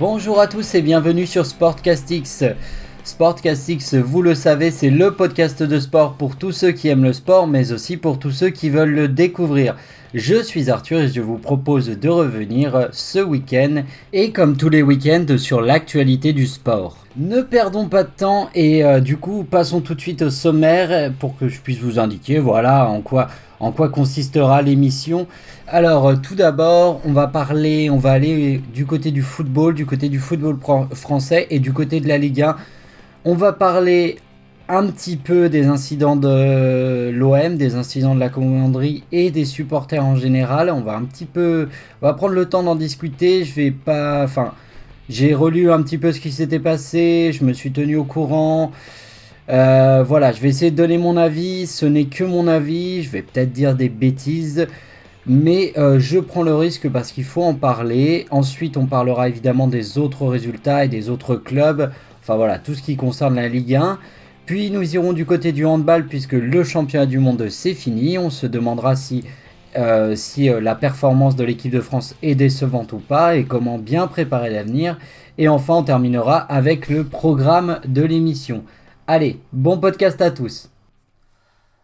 Bonjour à tous et bienvenue sur Sportcastix. Sportcastix, vous le savez, c'est le podcast de sport pour tous ceux qui aiment le sport, mais aussi pour tous ceux qui veulent le découvrir. Je suis Arthur et je vous propose de revenir ce week-end et comme tous les week-ends sur l'actualité du sport. Ne perdons pas de temps et euh, du coup passons tout de suite au sommaire pour que je puisse vous indiquer voilà en quoi en quoi consistera l'émission. Alors euh, tout d'abord, on va parler, on va aller du côté du football, du côté du football français et du côté de la Ligue 1. On va parler un petit peu des incidents de l'OM, des incidents de la commanderie et des supporters en général. On va un petit peu, va prendre le temps d'en discuter. Je vais pas, enfin, j'ai relu un petit peu ce qui s'était passé. Je me suis tenu au courant. Euh, voilà, je vais essayer de donner mon avis. Ce n'est que mon avis. Je vais peut-être dire des bêtises. Mais euh, je prends le risque parce qu'il faut en parler. Ensuite, on parlera évidemment des autres résultats et des autres clubs. Enfin voilà, tout ce qui concerne la Ligue 1. Puis nous irons du côté du handball puisque le championnat du monde c'est fini. On se demandera si, euh, si la performance de l'équipe de France est décevante ou pas et comment bien préparer l'avenir. Et enfin, on terminera avec le programme de l'émission. Allez, bon podcast à tous.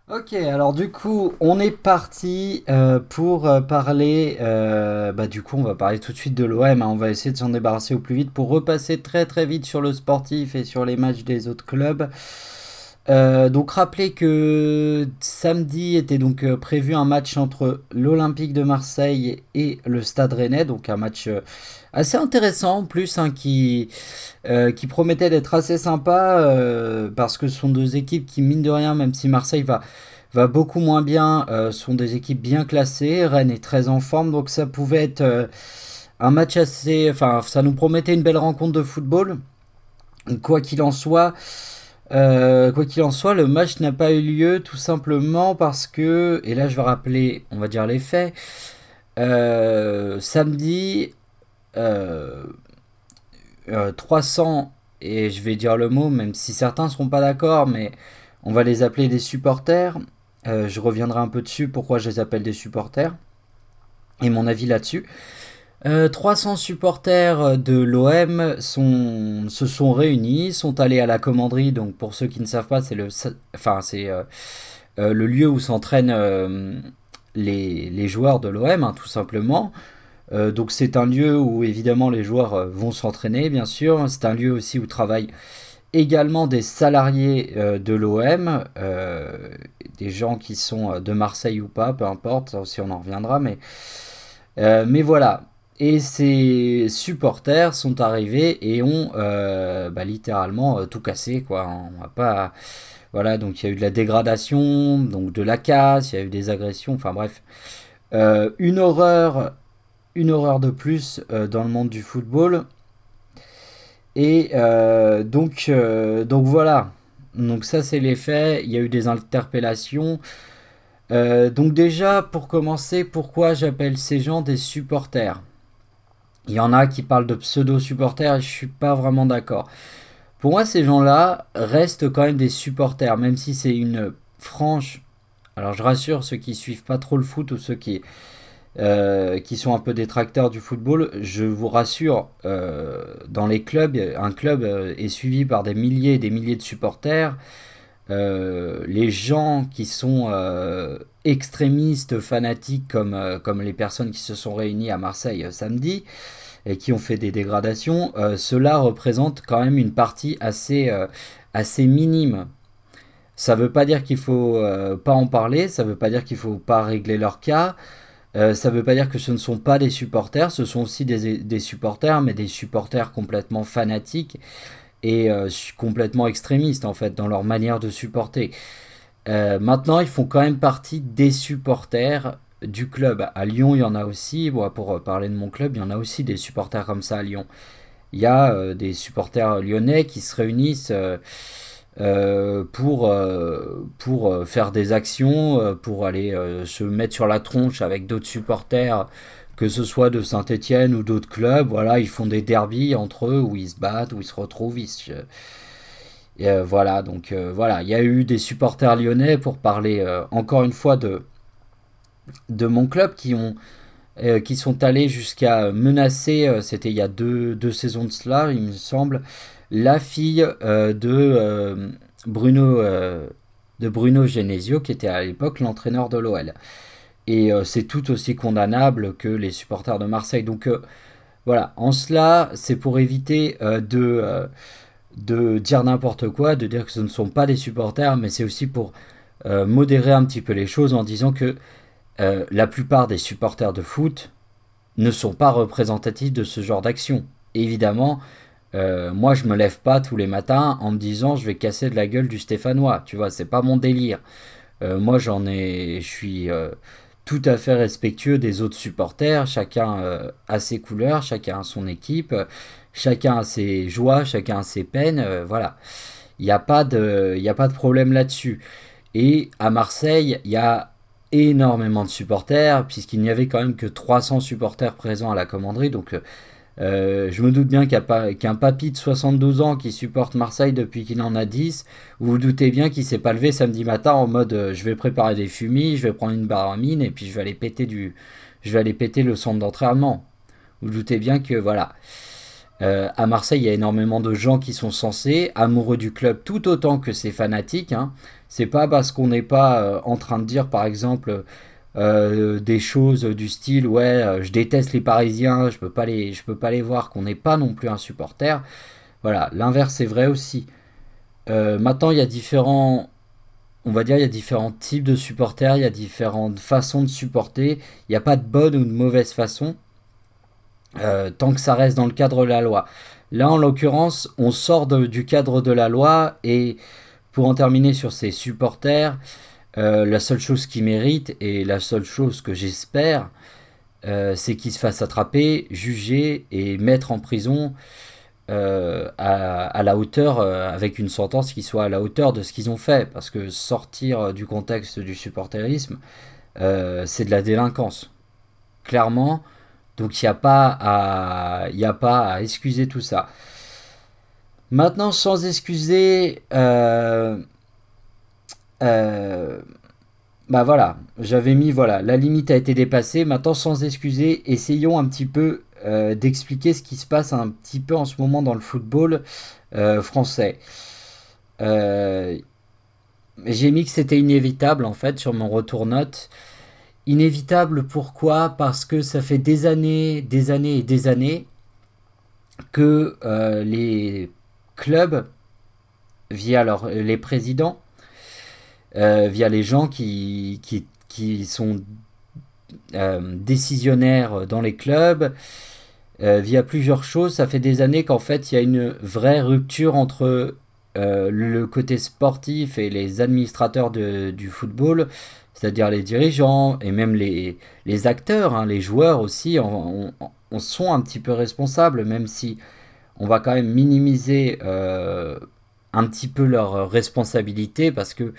Ok, alors du coup, on est parti euh, pour euh, parler. Euh, bah, du coup, on va parler tout de suite de l'OM. Hein. On va essayer de s'en débarrasser au plus vite pour repasser très très vite sur le sportif et sur les matchs des autres clubs. Euh, donc rappelez que samedi était donc euh, prévu un match entre l'Olympique de Marseille et le Stade Rennais, donc un match euh, assez intéressant. En plus, hein, qui, qui promettait d'être assez sympa, parce que ce sont deux équipes qui, mine de rien, même si Marseille va, va beaucoup moins bien, sont des équipes bien classées, Rennes est très en forme, donc ça pouvait être un match assez... Enfin, ça nous promettait une belle rencontre de football. Quoi qu'il en soit... Euh, quoi qu'il en soit, le match n'a pas eu lieu tout simplement parce que, et là je vais rappeler, on va dire les faits, euh, samedi, 300, euh, et je vais dire le mot, même si certains ne seront pas d'accord, mais on va les appeler des supporters. je reviendrai un peu dessus, pourquoi je les appelle des supporters, et mon avis là-dessus. 300 euh, supporters de l'OM se sont réunis, sont allés à la commanderie. Donc pour ceux qui ne savent pas, c'est le, enfin, euh, euh, le lieu où s'entraînent les, joueurs de l'OM, hein, tout simplement. donc c'est un lieu où évidemment les joueurs vont s'entraîner, bien sûr. C'est un lieu aussi où travaillent également des salariés de l'OM, des gens qui sont de Marseille ou pas, peu importe, ça aussi on en reviendra, mais, mais voilà, et ces supporters sont arrivés et ont euh, bah, littéralement euh, tout cassé. Quoi. On va voilà, donc il y a eu de la dégradation, donc de la casse, il y a eu des agressions, enfin bref. Euh, une horreur, une horreur de plus dans le monde du football. Et donc, donc voilà. Donc ça c'est les faits. Il y a eu des interpellations. donc déjà, pour commencer, pourquoi j'appelle ces gens des supporters? Il y en a qui parlent de pseudo-supporters et je suis pas vraiment d'accord. Pour moi, ces gens-là restent quand même des supporters, même si c'est une franche. Alors, je rassure ceux qui suivent pas trop le foot ou ceux qui, euh, qui sont un peu détracteurs du football. Je vous rassure, euh, dans les clubs, un club euh, est suivi par des milliers et des milliers de supporters. Les gens qui sont extrémistes, fanatiques, comme, comme les personnes qui se sont réunies à Marseille samedi, et qui ont fait des dégradations, euh, cela représente quand même une partie assez, euh, assez minime. Ça ne veut pas dire qu'il faut euh, pas en parler, ça ne veut pas dire qu'il faut pas régler leur cas, ça ne veut pas dire que ce ne sont pas des supporters, ce sont aussi des, des supporters, mais des supporters complètement fanatiques et complètement extrémistes en fait dans leur manière de supporter. maintenant, ils font quand même partie des supporters du club. À Lyon, il y en a aussi, pour parler de mon club, il y en a aussi des supporters comme ça à Lyon. Il y a euh, des supporters lyonnais qui se réunissent euh, euh, pour, pour faire des actions, pour aller se mettre sur la tronche avec d'autres supporters, que ce soit de Saint-Etienne ou d'autres clubs. Voilà, ils font des derbies entre eux où ils se battent, où ils se retrouvent. voilà, donc voilà, il y a eu des supporters lyonnais pour parler encore une fois de de mon club qui ont qui sont allés jusqu'à menacer, c'était il y a deux, deux, saisons de cela, il me semble, la fille de Bruno de Bruno Genesio, qui était à l'époque l'entraîneur de l'OL. Et c'est tout aussi condamnable que les supporters de Marseille. Donc voilà, en cela, c'est pour éviter de de dire n'importe quoi, de dire que ce ne sont pas des supporters, mais c'est aussi pour euh, modérer un petit peu les choses en disant que euh, la plupart des supporters de foot ne sont pas représentatifs de ce genre d'action. Évidemment, euh, moi je me lève pas tous les matins en me disant je vais casser de la gueule du Stéphanois, tu vois, c'est pas mon délire. moi j'en ai, je suis tout à fait respectueux des autres supporters, chacun a ses couleurs, chacun a son équipe, chacun a ses joies, chacun a ses peines, euh, voilà. Il n'y a, pas de, a pas de problème là-dessus. Et à Marseille, il y a énormément de supporters, puisqu'il n'y avait quand même que 300 supporters présents à la commanderie. Donc euh, je me doute bien qu'un papy de 72 ans qui supporte Marseille depuis qu'il en a 10, vous vous doutez bien qu'il s'est pas levé samedi matin en mode euh, je vais préparer des fumis, je vais prendre une baramine et puis je vais aller péter du je vais aller péter le centre d'entraînement. Vous, vous doutez bien que voilà. Euh, à Marseille, il y a énormément de gens qui sont censés, amoureux du club tout autant que ses fanatiques. Hein. C'est pas parce qu'on n'est pas en train de dire, par exemple, euh, des choses du style ouais, je déteste les Parisiens, je peux pas les, je peux pas les voir, qu'on n'est pas non plus un supporter. Voilà, l'inverse est vrai aussi. maintenant, il y a différents, on va dire, il y a différents types de supporters, il y a différentes façons de supporter. Il n'y a pas de bonne ou de mauvaise façon. Euh, tant que ça reste dans le cadre de la loi. Là, en l'occurrence, on sort du cadre de la loi et pour en terminer sur ces supporters, euh, la seule chose qui mérite et la seule chose que j'espère, euh, c'est qu'ils se fassent attraper, juger et mettre en prison à, la hauteur, avec une sentence qui soit à la hauteur de ce qu'ils ont fait. Parce que sortir du contexte du supporterisme, c'est de la délinquance. Clairement, donc il n'y a, pas à, a pas à excuser tout ça. Maintenant, sans excuser, euh, euh, bah voilà, j'avais mis, voilà, la limite a été dépassée. Maintenant, sans excuser, essayons un petit peu euh, d'expliquer ce qui se passe un petit peu en ce moment dans le football français. J'ai mis que c'était inévitable en fait sur mon retour note. Inévitable pourquoi? Parce que ça fait des années, des années et des années que euh, les clubs, via les présidents, euh, via les gens qui, qui, sont euh, décisionnaires dans les clubs, via plusieurs choses, ça fait des années qu'en fait il y a une vraie rupture entre le côté sportif et les administrateurs du football c'est-à-dire les dirigeants et même les, les acteurs, hein, les joueurs aussi, on, sont un petit peu responsables, même si on va quand même minimiser euh, un petit peu leur responsabilité parce que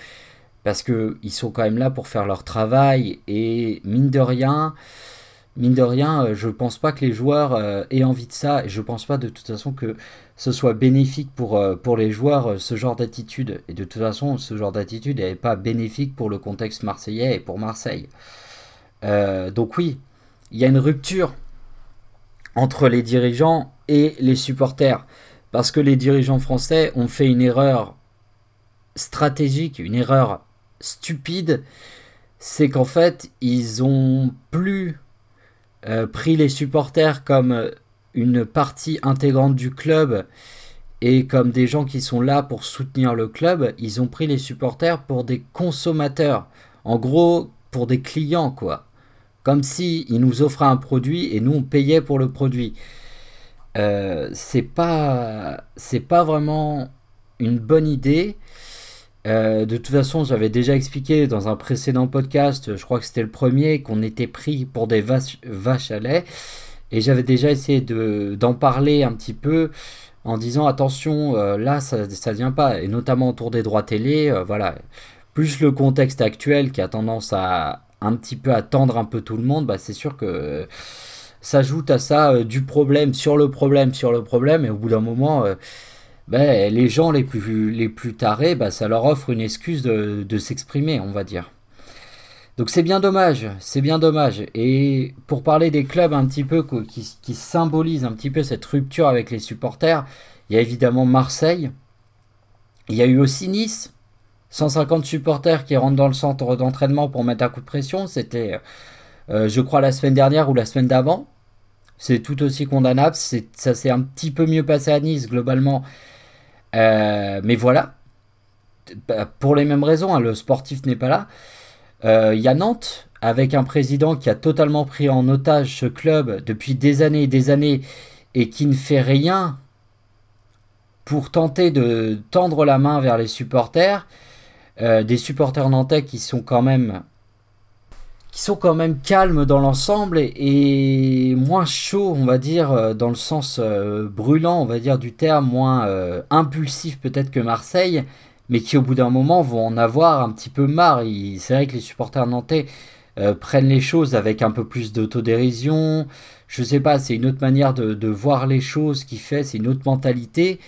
parce qu'ils sont quand même là pour faire leur travail et mine de rien, mine de rien, euh, je pense pas que les joueurs euh, aient envie de ça et je pense pas de toute façon que ce soit bénéfique pour, euh, pour les joueurs ce genre d'attitude. Et de toute façon, ce genre d'attitude n'est pas bénéfique pour le contexte marseillais et pour Marseille. donc oui, il y a une rupture entre les dirigeants et les supporters. Parce que les dirigeants français ont fait une erreur stratégique, une erreur stupide, c'est qu'en fait, ils ont plus euh, pris les supporters comme une partie intégrante du club et comme des gens qui sont là pour soutenir le club, ils ont pris les supporters pour des consommateurs. En gros, pour des clients, quoi. Comme si ils nous offraient un produit et nous on payait pour le produit. Euh, c'est pas, c'est pas vraiment une bonne idée. Euh, de toute façon, j'avais déjà expliqué dans un précédent podcast, je crois que c'était le premier, qu'on était pris pour des vaches, à lait. Et j'avais déjà essayé d'en parler un petit peu en disant attention, euh, là ça ne vient pas, et notamment autour des droits télé, euh, voilà. Plus le contexte actuel qui a tendance à un petit peu attendre un peu tout le monde, bah, c'est sûr que s'ajoute à ça du problème sur le problème sur le problème, et au bout d'un moment ben, les gens les plus, les plus tarés, ben, ça leur offre une excuse de, s'exprimer, on va dire. Donc c'est bien dommage, c'est bien dommage. Et pour parler des clubs un petit peu qui, symbolisent un petit peu cette rupture avec les supporters, il y a évidemment Marseille. Il y a eu aussi Nice. 150 supporters qui rentrent dans le centre d'entraînement pour mettre un coup de pression. C'était, euh, je crois, la semaine dernière ou la semaine d'avant. C'est tout aussi condamnable. Ça s'est un petit peu mieux passé à Nice globalement. Euh, mais voilà. Bah, pour les mêmes raisons, hein, le sportif n'est pas là. Euh, il y a Nantes, avec un président qui a totalement pris en otage ce club depuis des années et des années et qui ne fait rien pour tenter de tendre la main vers les supporters. Euh, des supporters nantais qui sont quand même sont quand même calmes dans l'ensemble et, moins chauds, on va dire, euh, dans le sens brûlant, on va dire, du terme, moins impulsif peut-être que Marseille, mais qui au bout d'un moment vont en avoir un petit peu marre. C'est vrai que les supporters nantais euh, prennent les choses avec un peu plus d'autodérision. Je sais pas, c'est une autre manière de, voir les choses qui fait, c'est une autre mentalité.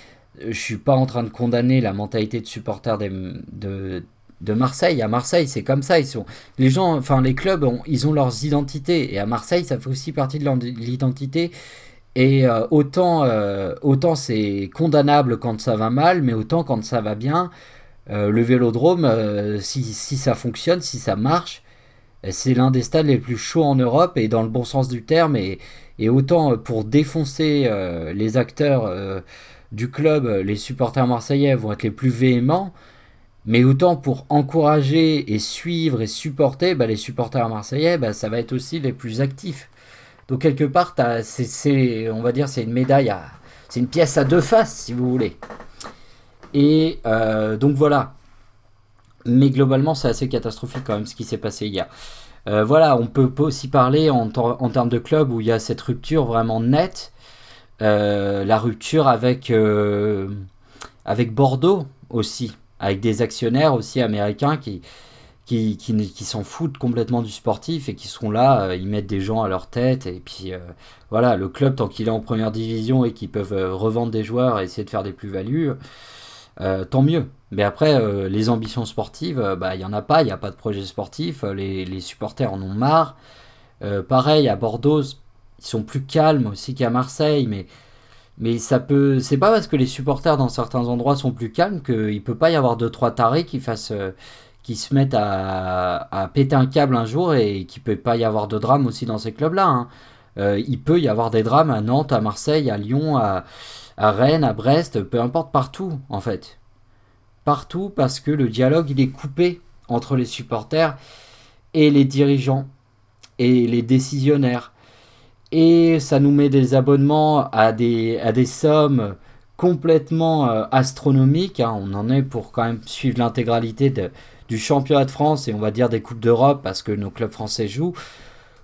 Euh, je suis pas en train de condamner la mentalité de supporters de, de Marseille. À Marseille, c'est comme ça. Ils sont les gens, enfin les clubs, ils ont leurs identités. Et à Marseille, ça fait aussi partie de l'identité. Et euh, autant, euh, autant c'est condamnable quand ça va mal, mais autant quand ça va bien, euh, le vélodrome, si, si, ça fonctionne, si ça marche, c'est l'un des stades les plus chauds en Europe et dans le bon sens du terme. Et autant pour défoncer les acteurs du club, les supporters marseillais vont être les plus véhéments. Mais autant pour encourager et suivre et supporter, bah, les supporters marseillais, bah, ça va être aussi les plus actifs. Donc quelque part, on va dire, c'est une médaille, c'est une pièce à deux faces, si vous voulez. Et euh, donc voilà. Mais globalement, c'est assez catastrophique quand même ce qui s'est passé hier. Euh, voilà, on peut aussi parler en, termes de club où il y a cette rupture vraiment nette. Euh, la rupture avec, avec Bordeaux aussi, avec des actionnaires aussi américains qui, qui, qui, s'en foutent complètement du sportif et qui sont là, euh, ils mettent des gens à leur tête. Et puis euh, voilà, le club, tant qu'il est en première division et qu'ils peuvent euh, revendre des joueurs et essayer de faire des plus-values, tant mieux. Mais après, les ambitions sportives, bah, il n'y en a pas, il n'y a pas de projet sportif, les, les, supporters en ont marre. pareil, à Bordeaux, ils sont plus calmes aussi qu'à Marseille, mais mais ça peut, c'est pas parce que les supporters dans certains endroits sont plus calmes qu'il peut pas y avoir deux trois tarés qui fassent, qui se mettent à, péter un câble un jour et qui peut pas y avoir de drame aussi dans ces clubs-là. Hein. Euh, il peut y avoir des drames à Nantes, à Marseille, à Lyon, à, Rennes, à Brest, peu importe, partout en fait. Partout parce que le dialogue il est coupé entre les supporters et les dirigeants et les décisionnaires. Et ça nous met des abonnements à des, à des sommes complètement euh, astronomiques. Hein. On en est pour quand même suivre l'intégralité du championnat de France et on va dire des Coupes d'Europe parce que nos clubs français jouent,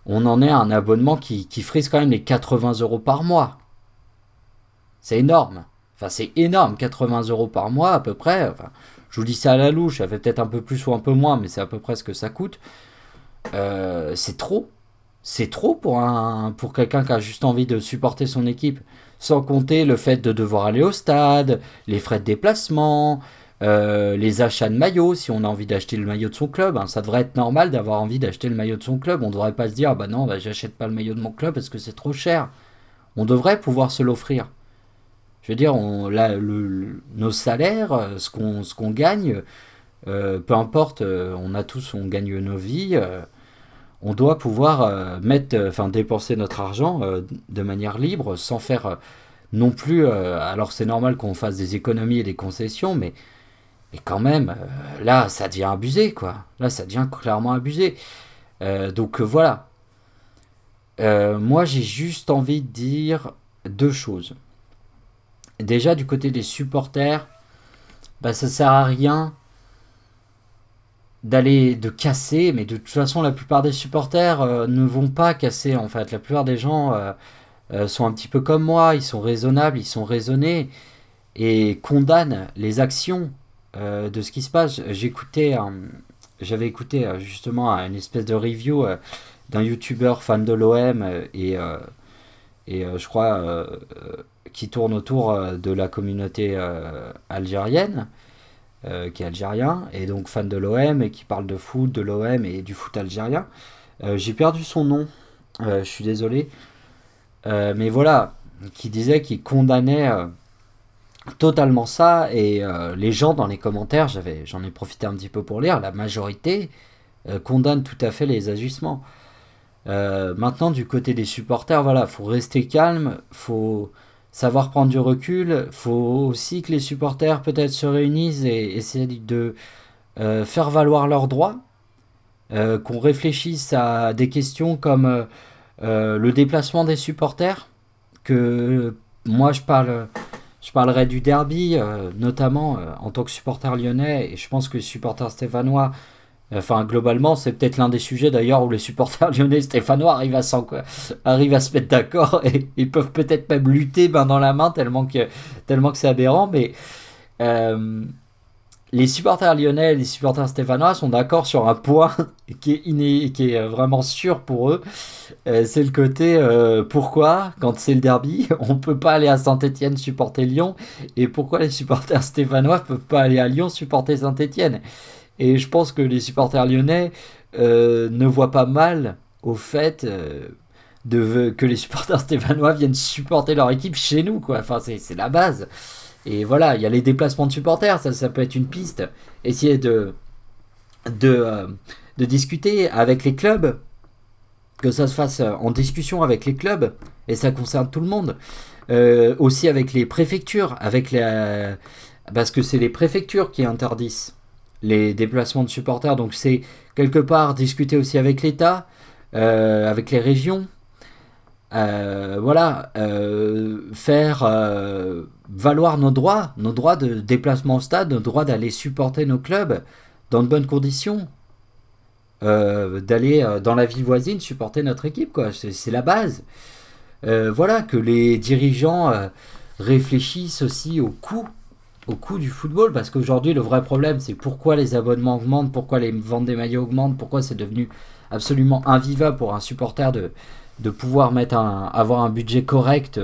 on en est à un abonnement qui, frise quand même les 80 euros par mois. C'est énorme. Enfin, c'est énorme, 80 euros par mois à peu près. Enfin, je vous dis ça à la louche, ça fait peut-être un peu plus ou un peu moins, mais c'est à peu près ce que ça coûte. Euh, c'est trop. C'est trop pour, un, pour quelqu'un qui a juste envie de supporter son équipe. Sans compter le fait de devoir aller au stade, les frais de déplacement, euh, les achats de maillots, si on a envie d'acheter le maillot de son club, hein. ça devrait être normal d'avoir envie d'acheter le maillot de son club. On ne devrait pas se dire, bah non, bah, j'achète pas le maillot de mon club parce que c'est trop cher. On devrait pouvoir se l'offrir. Je veux dire, nos salaires, euh, ce qu'on qu'on gagne, euh, peu importe, on a tous, on gagne nos vies. On doit pouvoir mettre, enfin dépenser notre argent de manière libre, sans faire non plus. alors c'est normal qu'on fasse des économies et des concessions, mais quand même, euh, là, ça devient abusé, quoi. Là, ça devient clairement abusé. Euh, donc euh, voilà. moi, j'ai juste envie de dire deux choses. Déjà, du côté des supporters, bah, ça sert à rien d'aller de casser, mais de toute façon, la plupart des supporters ne vont pas casser, en fait. La plupart des gens sont un petit peu comme moi, ils sont raisonnables, ils sont raisonnés et condamnent les actions euh, de ce qui se passe. J'écoutais, j'avais écouté euh, justement une espèce de review euh, d'un youtubeur fan de l'OM et, et je crois qui tourne autour de la communauté algérienne. Qui est algérien, et donc fan de l'OM, et qui parle de foot, de l'OM et du foot algérien. J'ai perdu son nom, je suis désolé. mais voilà, qui disait qu'il condamnait totalement ça, et les gens dans les commentaires, j'en ai profité un petit peu pour lire, la majorité condamne tout à fait les agissements. Euh, maintenant, du côté des supporters, voilà, faut rester calme, faut savoir prendre du recul, faut aussi que les supporters peut-être se réunissent et essayer de euh, faire valoir leurs droits, euh, qu'on réfléchisse à des questions comme le déplacement des supporters, que moi je parle, je parlerai du derby, notamment en tant que supporter lyonnais, et je pense que les supporters stéphanois Enfin, globalement, c'est peut-être l'un des sujets d'ailleurs où les supporters lyonnais stéphanois arrivent à, arrivent à se mettre d'accord et ils peuvent peut-être même lutter main dans la main tellement que, tellement que c'est aberrant. Mais euh, les supporters lyonnais et les supporters stéphanois sont d'accord sur un point qui est, qui est vraiment sûr pour eux. Euh, c'est le côté euh, pourquoi, quand c'est le derby, on peut pas aller à Saint-Etienne supporter Lyon et pourquoi les supporters stéphanois peuvent pas aller à Lyon supporter Saint-Etienne. Et je pense que les supporters lyonnais euh, ne voient pas mal au fait euh, que les supporters stéphanois viennent supporter leur équipe chez nous. Quoi. Enfin, c'est la base. Et voilà, il y a les déplacements de supporters, ça, ça peut être une piste. Essayer de, de, euh, de discuter avec les clubs, que ça se fasse en discussion avec les clubs, et ça concerne tout le monde. aussi avec les préfectures, avec les, parce que c'est les préfectures qui interdisent les déplacements de supporters. Donc c'est quelque part discuter aussi avec l'État, euh, avec les régions. Euh, voilà, euh, faire valoir nos droits, nos droits de déplacement au stade, nos droits d'aller supporter nos clubs dans de bonnes conditions. d'aller dans la ville voisine supporter notre équipe, quoi. C'est la base. voilà, que les dirigeants réfléchissent aussi au coût au coût du football parce qu'aujourd'hui le vrai problème c'est pourquoi les abonnements augmentent, pourquoi les ventes des maillots augmentent, pourquoi c'est devenu absolument invivable pour un supporter de, de pouvoir mettre un, avoir un budget correct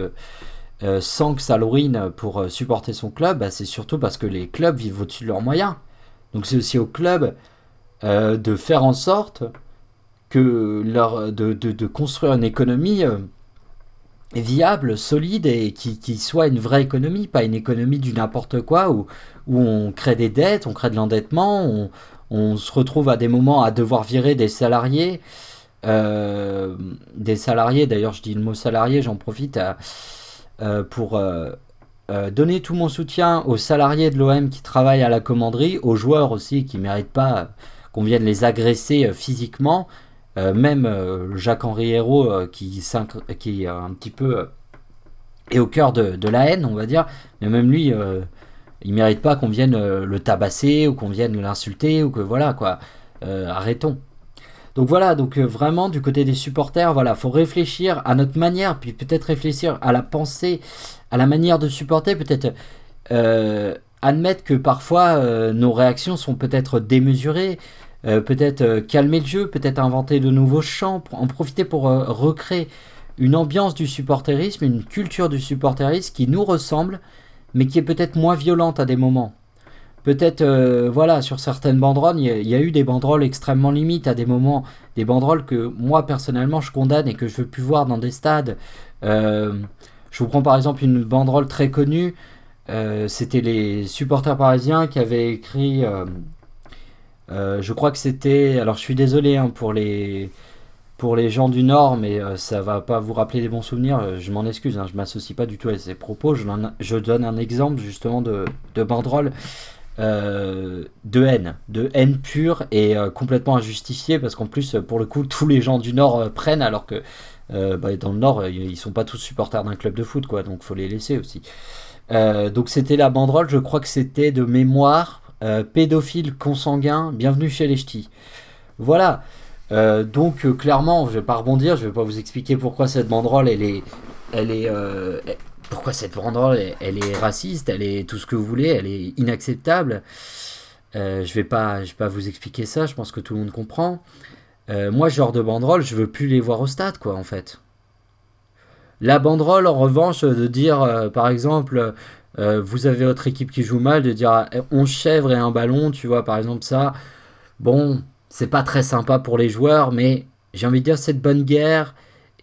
euh, sans que ça l'orine pour euh, supporter son club, bah, c'est surtout parce que les clubs vivent au-dessus de leurs moyens. Donc c'est aussi au club euh, de faire en sorte que leur, de, de construire une économie viable, solide et qui, soit une vraie économie, pas une économie du n'importe quoi où, on crée des dettes, on crée de l'endettement, on, se retrouve à des moments à devoir virer des salariés. Euh, des salariés, d'ailleurs je dis le mot salarié, j'en profite euh, pour euh, donner tout mon soutien aux salariés de l'OM qui travaillent à la commanderie, aux joueurs aussi qui ne méritent pas qu'on vienne les agresser physiquement, même euh, Jacques-Henri Hérault, euh, qui, est un petit peu est au cœur de, la haine, on va dire, mais même lui, il mérite pas qu'on vienne le tabasser ou qu'on vienne l'insulter ou que voilà quoi. arrêtons. Donc voilà, donc vraiment du côté des supporters, voilà, faut réfléchir à notre manière, puis peut-être réfléchir à la pensée, à la manière de supporter, peut-être admettre que parfois nos réactions sont peut-être démesurées, euh, peut-être euh, calmer le jeu, peut-être inventer de nouveaux chants, en profiter pour euh, recréer une ambiance du supporterisme, une culture du supporterisme qui nous ressemble, mais qui est peut-être moins violente à des moments. Peut-être, voilà, sur certaines banderoles, il y, a eu des banderoles extrêmement limites à des moments, des banderoles que moi personnellement je condamne et que je veux plus voir dans des stades. je vous prends par exemple une banderole très connue, c'était les supporters parisiens qui avaient écrit euh, je crois que c'était. Alors, je suis désolé hein, pour les pour les gens du Nord, mais euh, ça va pas vous rappeler des bons souvenirs. Euh, je m'en excuse, hein, je m'associe pas du tout à ces propos. Je, donne un exemple justement de, de banderole de haine, de haine pure et complètement injustifiée, parce qu'en plus, pour le coup, tous les gens du Nord prennent, alors que bah, dans le Nord, ils sont pas tous supporters d'un club de foot, quoi, donc faut les laisser aussi. donc c'était la banderole, je crois que c'était de mémoire euh, pédophile consanguin, bienvenue chez les ch'tis. Voilà. Euh, donc euh, clairement, je vais pas rebondir, je vais pas vous expliquer pourquoi cette banderole, elle est, elle est, pourquoi cette banderole, elle, est raciste, elle est tout ce que vous voulez, elle est inacceptable. je vais pas, je vais pas vous expliquer ça. Je pense que tout le monde comprend. moi, genre de banderole, je veux plus les voir au stade, quoi, en fait. La banderole, en revanche, de dire, par exemple, vous avez votre équipe qui joue mal, de dire 11 chèvres et un ballon, tu vois, par exemple, ça, bon, c'est pas très sympa pour les joueurs, mais j'ai envie de dire, c'est bonne guerre.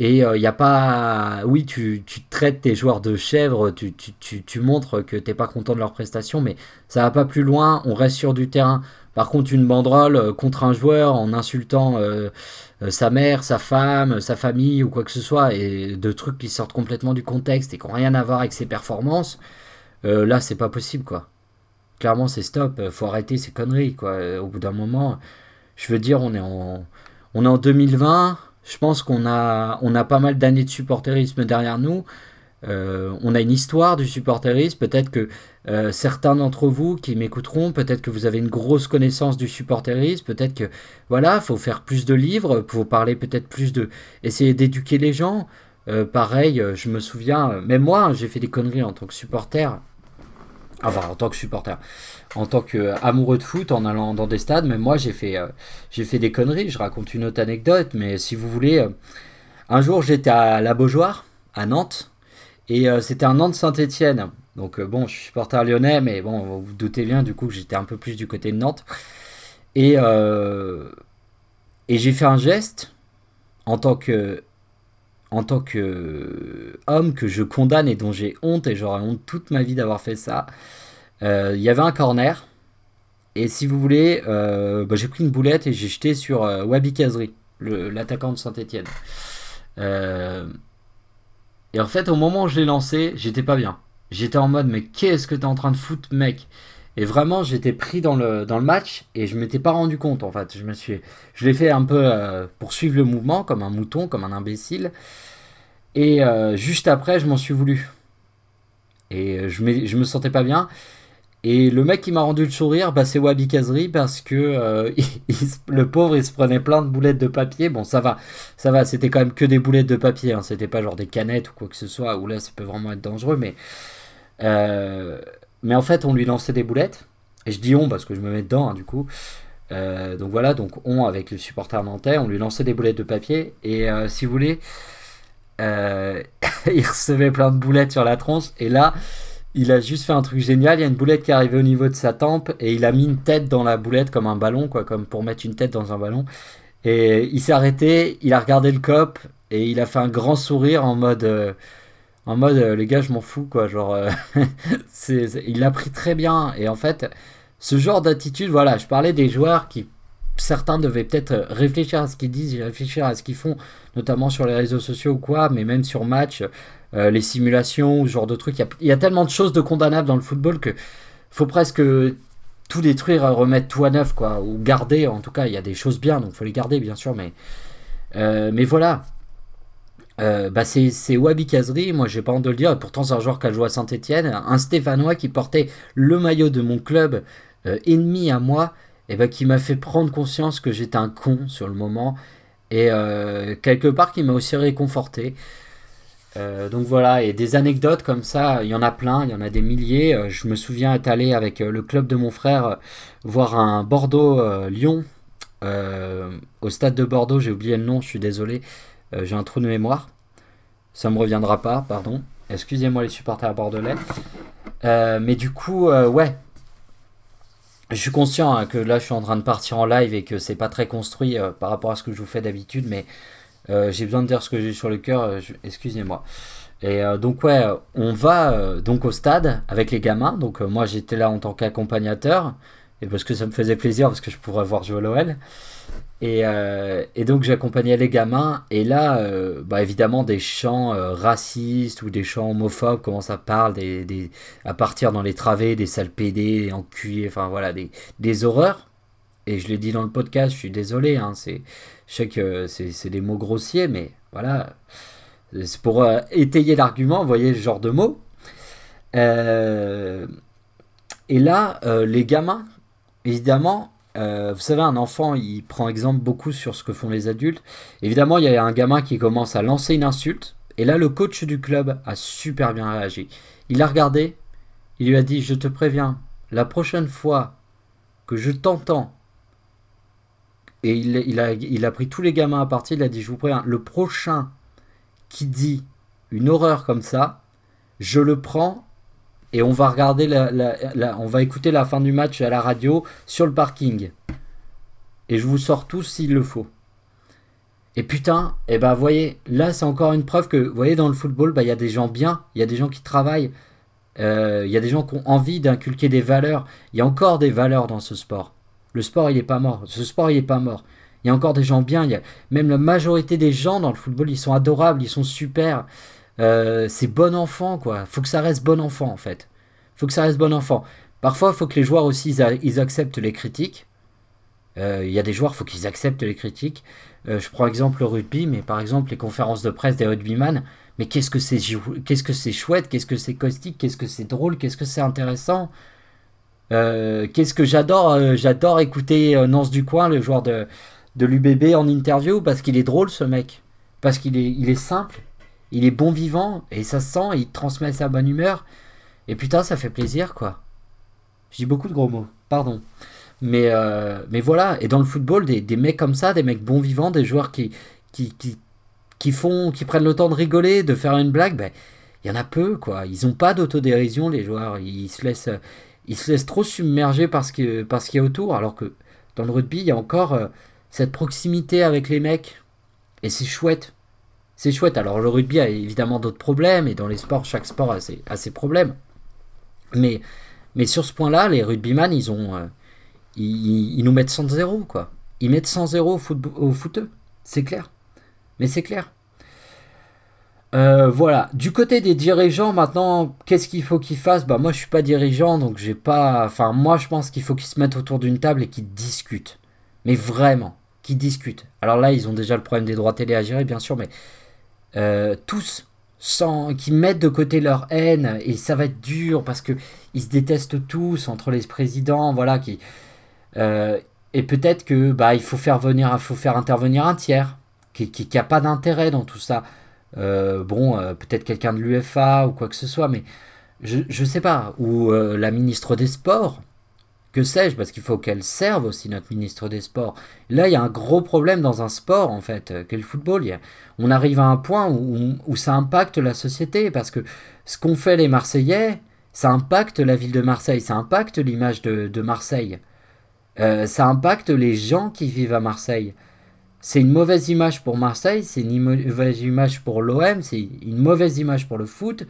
Et il euh, n'y a pas. Oui, tu, tu, traites tes joueurs de chèvres, tu, tu, tu montres que tu n'es pas content de leur prestation, mais ça va pas plus loin, on reste sur du terrain. Par contre, une banderole euh, contre un joueur en insultant euh, sa mère, sa femme, sa famille ou quoi que ce soit, et de trucs qui sortent complètement du contexte et qui n'ont rien à voir avec ses performances, là, c'est pas possible, quoi. Clairement, c'est stop, faut arrêter ces conneries, quoi. Au bout d'un moment, je veux dire, on est en, on est en 2020 je pense qu'on a, on a pas mal d'années de supporterisme derrière nous. Euh, on a une histoire du supporterisme. Peut-être que euh, certains d'entre vous qui m'écouteront, peut-être que vous avez une grosse connaissance du supporterisme. Peut-être que voilà, faut faire plus de livres, faut parler peut-être plus de, essayer d'éduquer les gens. Euh, pareil, je me souviens, même moi, j'ai fait des conneries en tant que supporter. Enfin, en tant que supporter en tant qu'amoureux de foot en allant dans des stades. Mais moi, j'ai fait, euh, j'ai fait des conneries. Je raconte une autre anecdote, mais si vous voulez, euh, un jour j'étais à la Beaujoire, à Nantes, et euh, c'était un Nantes-Saint-Etienne. Donc bon, je suis supporter lyonnais, mais bon, vous vous doutez bien du coup que j'étais un peu plus du côté de Nantes. Et, et j'ai fait un geste en tant que en tant que homme que je condamne et dont j'ai honte et j'aurai honte toute ma vie d'avoir fait ça. Euh, il y avait un corner. Et si vous voulez, euh, bah, j'ai pris une boulette et j'ai jeté sur euh, Wabi Kazri, l'attaquant de Saint-Etienne. et en fait, au moment où je l'ai lancé, j'étais pas bien. J'étais en mode, mais qu'est-ce que t'es en train de foutre, mec? Et vraiment, j'étais pris dans le, dans le match et je m'étais pas rendu compte, en fait. Je me suis, je l'ai fait un peu pour suivre le mouvement, comme un mouton, comme un imbécile. Et juste après, je m'en suis voulu. Et je, je me sentais pas bien. Et le mec qui m'a rendu le sourire, bah, c'est Wabi Kazri parce que euh, le pauvre il se prenait plein de boulettes de papier. Bon, ça va, ça va, c'était quand même que des boulettes de papier, hein. c'était pas genre des canettes ou quoi que ce soit, où là ça peut vraiment être dangereux, mais. Euh, mais en fait, on lui lançait des boulettes, et je dis on parce que je me mets dedans, hein, du coup. Euh, donc voilà, donc on avec le supporter nantais, on lui lançait des boulettes de papier, et si vous voulez, il recevait plein de boulettes sur la tronche, et là il a juste fait un truc génial. Il y a une boulette qui est arrivée au niveau de sa tempe et il a mis une tête dans la boulette comme un ballon, quoi, comme pour mettre une tête dans un ballon. Et il s'est arrêté, il a regardé le cop et il a fait un grand sourire en mode, euh, en mode, euh, les gars, je m'en fous, quoi. Genre, euh, il l'a pris très bien. Et en fait, ce genre d'attitude, voilà, je parlais des joueurs qui certains devaient peut-être réfléchir à ce qu'ils disent, réfléchir à ce qu'ils font, notamment sur les réseaux sociaux ou quoi, mais même sur match, euh, les simulations, ce genre de trucs. Il y, a tellement de choses de condamnables dans le football que faut presque tout détruire, remettre tout à neuf, quoi, ou garder. En tout cas, il y a des choses bien, donc faut les garder, bien sûr, mais mais voilà. Euh, bah c'est Wabi Kazri, moi j'ai pas honte de le dire, pourtant c'est un joueur qui a joué à Saint-Etienne, un Stéphanois qui portait le maillot de mon club ennemi à moi, et bah, qui m'a fait prendre conscience que j'étais un con sur le moment, et quelque part qui m'a aussi réconforté. Euh, donc voilà, et des anecdotes comme ça, il y en a plein, il y en a des milliers. Euh, je me souviens être allé avec euh, le club de mon frère voir un Bordeaux-Lyon au stade de Bordeaux. J'ai oublié le nom, je suis désolé, j'ai un trou de mémoire. Ça me reviendra pas, pardon. Excusez-moi les supporters bordelais. mais du coup, ouais. Je suis conscient hein, que là je suis en train de partir en live et que c'est pas très construit par rapport à ce que je vous fais d'habitude, mais euh, j'ai besoin de dire ce que j'ai sur le cœur, euh, excusez-moi. Et euh, donc ouais, on va donc au stade avec les gamins. Donc moi j'étais là en tant qu'accompagnateur et parce que ça me faisait plaisir parce que je pourrais voir jouer l'OL. Et, et, donc j'accompagnais les gamins et là, bah, évidemment des chants racistes ou des chants homophobes, comment ça parle, à partir dans les travées, des sales PD, des enculés, enfin voilà, des, horreurs. Et je l'ai dit dans le podcast, je suis désolé, hein, je sais que c'est des mots grossiers, mais voilà. C'est pour euh, étayer l'argument, vous voyez ce genre de mots. Euh, et là, euh, les gamins, évidemment, vous savez, un enfant, il prend exemple beaucoup sur ce que font les adultes. Évidemment, il y a un gamin qui commence à lancer une insulte. Et là, le coach du club a super bien réagi. Il a regardé, il lui a dit, je te préviens, la prochaine fois que je t'entends et il, a, il a pris tous les gamins à partir, il a dit, je vous préviens, le prochain qui dit une horreur comme ça, je le prends et on va regarder on va écouter la fin du match à la radio sur le parking. Et je vous sors tous s'il le faut. Et putain, et eh ben voyez, là c'est encore une preuve que, voyez, dans le football, bah, il y a des gens bien, il y a des gens qui travaillent, euh, il y a des gens qui ont envie d'inculquer des valeurs. Il y a encore des valeurs dans ce sport. Le sport, il n'est pas mort. Ce sport, il n'est pas mort. Il y a encore des gens bien. Y a, même la majorité des gens dans le football, ils sont adorables, ils sont super. Euh, c'est bon enfant, quoi. Faut que ça reste bon enfant, en fait. Faut que ça reste bon enfant. Parfois, faut que les joueurs aussi, ils, acceptent les critiques. Euh, il y a des joueurs, faut qu'ils acceptent les critiques. Euh, je prends exemple le rugby, mais par exemple les conférences de presse des rugbyman. Mais qu'est-ce que c'est qu'est-ce que c'est chouette, qu'est-ce que c'est caustique, qu'est-ce que c'est drôle, qu'est-ce que c'est intéressant. qu'est-ce que j'adore, j'adore écouter Nance du coin, le joueur de, de l'UBB en interview, parce qu'il est drôle ce mec, parce qu'il est, il est simple, il est bon vivant, et ça se sent, il transmet sa bonne humeur. Et putain, ça fait plaisir, quoi. Je dis beaucoup de gros mots, pardon. Mais, euh, mais voilà, et dans le football, des, des, mecs comme ça, des mecs bons vivants, des joueurs qui, qui, qui, qui, font, qui prennent le temps de rigoler, de faire une blague, ben, il y en a peu, quoi. Ils n'ont pas d'autodérision, les joueurs. Ils se laissent, ils se laissent trop submerger par ce qu'il y a autour, alors que dans le rugby, il y a encore euh, cette proximité avec les mecs. Et c'est chouette. C'est chouette. Alors le rugby a évidemment d'autres problèmes, et dans les sports, chaque sport a ses, problèmes. Mais, mais sur ce point-là, les rugbyman, ils ont. Euh, ils, nous mettent 100-0, quoi. Ils mettent 100-0 au, foot, au footeux. C'est clair. Mais c'est clair. Euh, voilà. Du côté des dirigeants, maintenant, qu'est-ce qu'il faut qu'ils fassent? Bah moi, je suis pas dirigeant, donc j'ai pas. Enfin, moi, je pense qu'il faut qu'ils se mettent autour d'une table et qu'ils discutent. Mais vraiment, qu'ils discutent. Alors là, ils ont déjà le problème des droits télé à gérer, bien sûr, mais euh, tous sans qui mettent de côté leur haine et ça va être dur parce que ils se détestent tous entre les présidents voilà qui euh, et peut-être que bah il faut faire venir faut faire intervenir un tiers qui qui, a pas d'intérêt dans tout ça. Euh, bon peut-être quelqu'un de l'UFA ou quoi que ce soit mais je je sais pas ou la ministre des sports que sais-je, parce qu'il faut qu'elle serve aussi notre ministre des Sports. Là, il y a un gros problème dans un sport, en fait, euh, qu'est le football. on arrive à un point où, ça impacte la société, parce que ce qu'ont fait les Marseillais, ça impacte la ville de Marseille, ça impacte l'image de, Marseille. Euh, ça impacte les gens qui vivent à Marseille. C'est une mauvaise image pour Marseille, c'est une mauvaise image pour l'OM, c'est une mauvaise image pour le foot.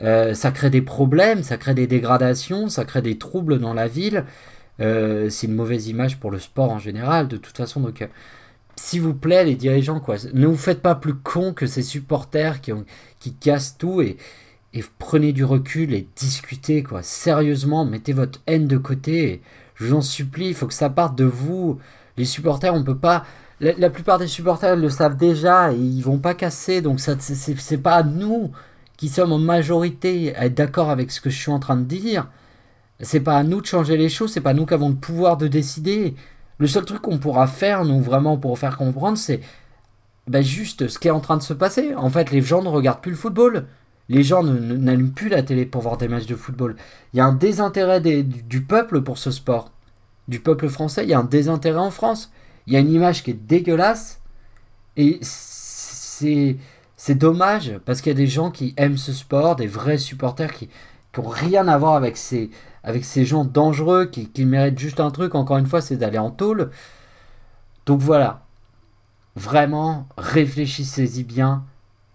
Euh, ça crée des problèmes, ça crée des dégradations, ça crée des troubles dans la ville. Euh, c'est une mauvaise image pour le sport en général, de toute façon. Donc, euh, s'il vous plaît, les dirigeants, quoi, ne vous faites pas plus con que ces supporters qui, qui cassent tout et, et, prenez du recul et discutez, quoi. Sérieusement, mettez votre haine de côté. je vous en supplie, il faut que ça parte de vous. Les supporters, on peut pas. La, plupart des supporters le savent déjà et ils vont pas casser, donc ça, c'est pas à nous qui sommes en majorité à être d'accord avec ce que je suis en train de dire, c'est pas à nous de changer les choses, c'est pas nous qui avons le pouvoir de décider. Le seul truc qu'on pourra faire, nous vraiment pour faire comprendre, c'est ben juste ce qui est en train de se passer. En fait, les gens ne regardent plus le football. Les gens n'allument plus la télé pour voir des matchs de football. Il y a un désintérêt du, du, peuple pour ce sport. Du peuple français, il y a un désintérêt en France. Il y a une image qui est dégueulasse. Et c'est c'est dommage parce qu'il y a des gens qui aiment ce sport, des vrais supporters qui n'ont rien à voir avec ces, gens dangereux qui, qui méritent juste un truc, encore une fois, c'est d'aller en tôle. Donc voilà, vraiment, réfléchissez-y bien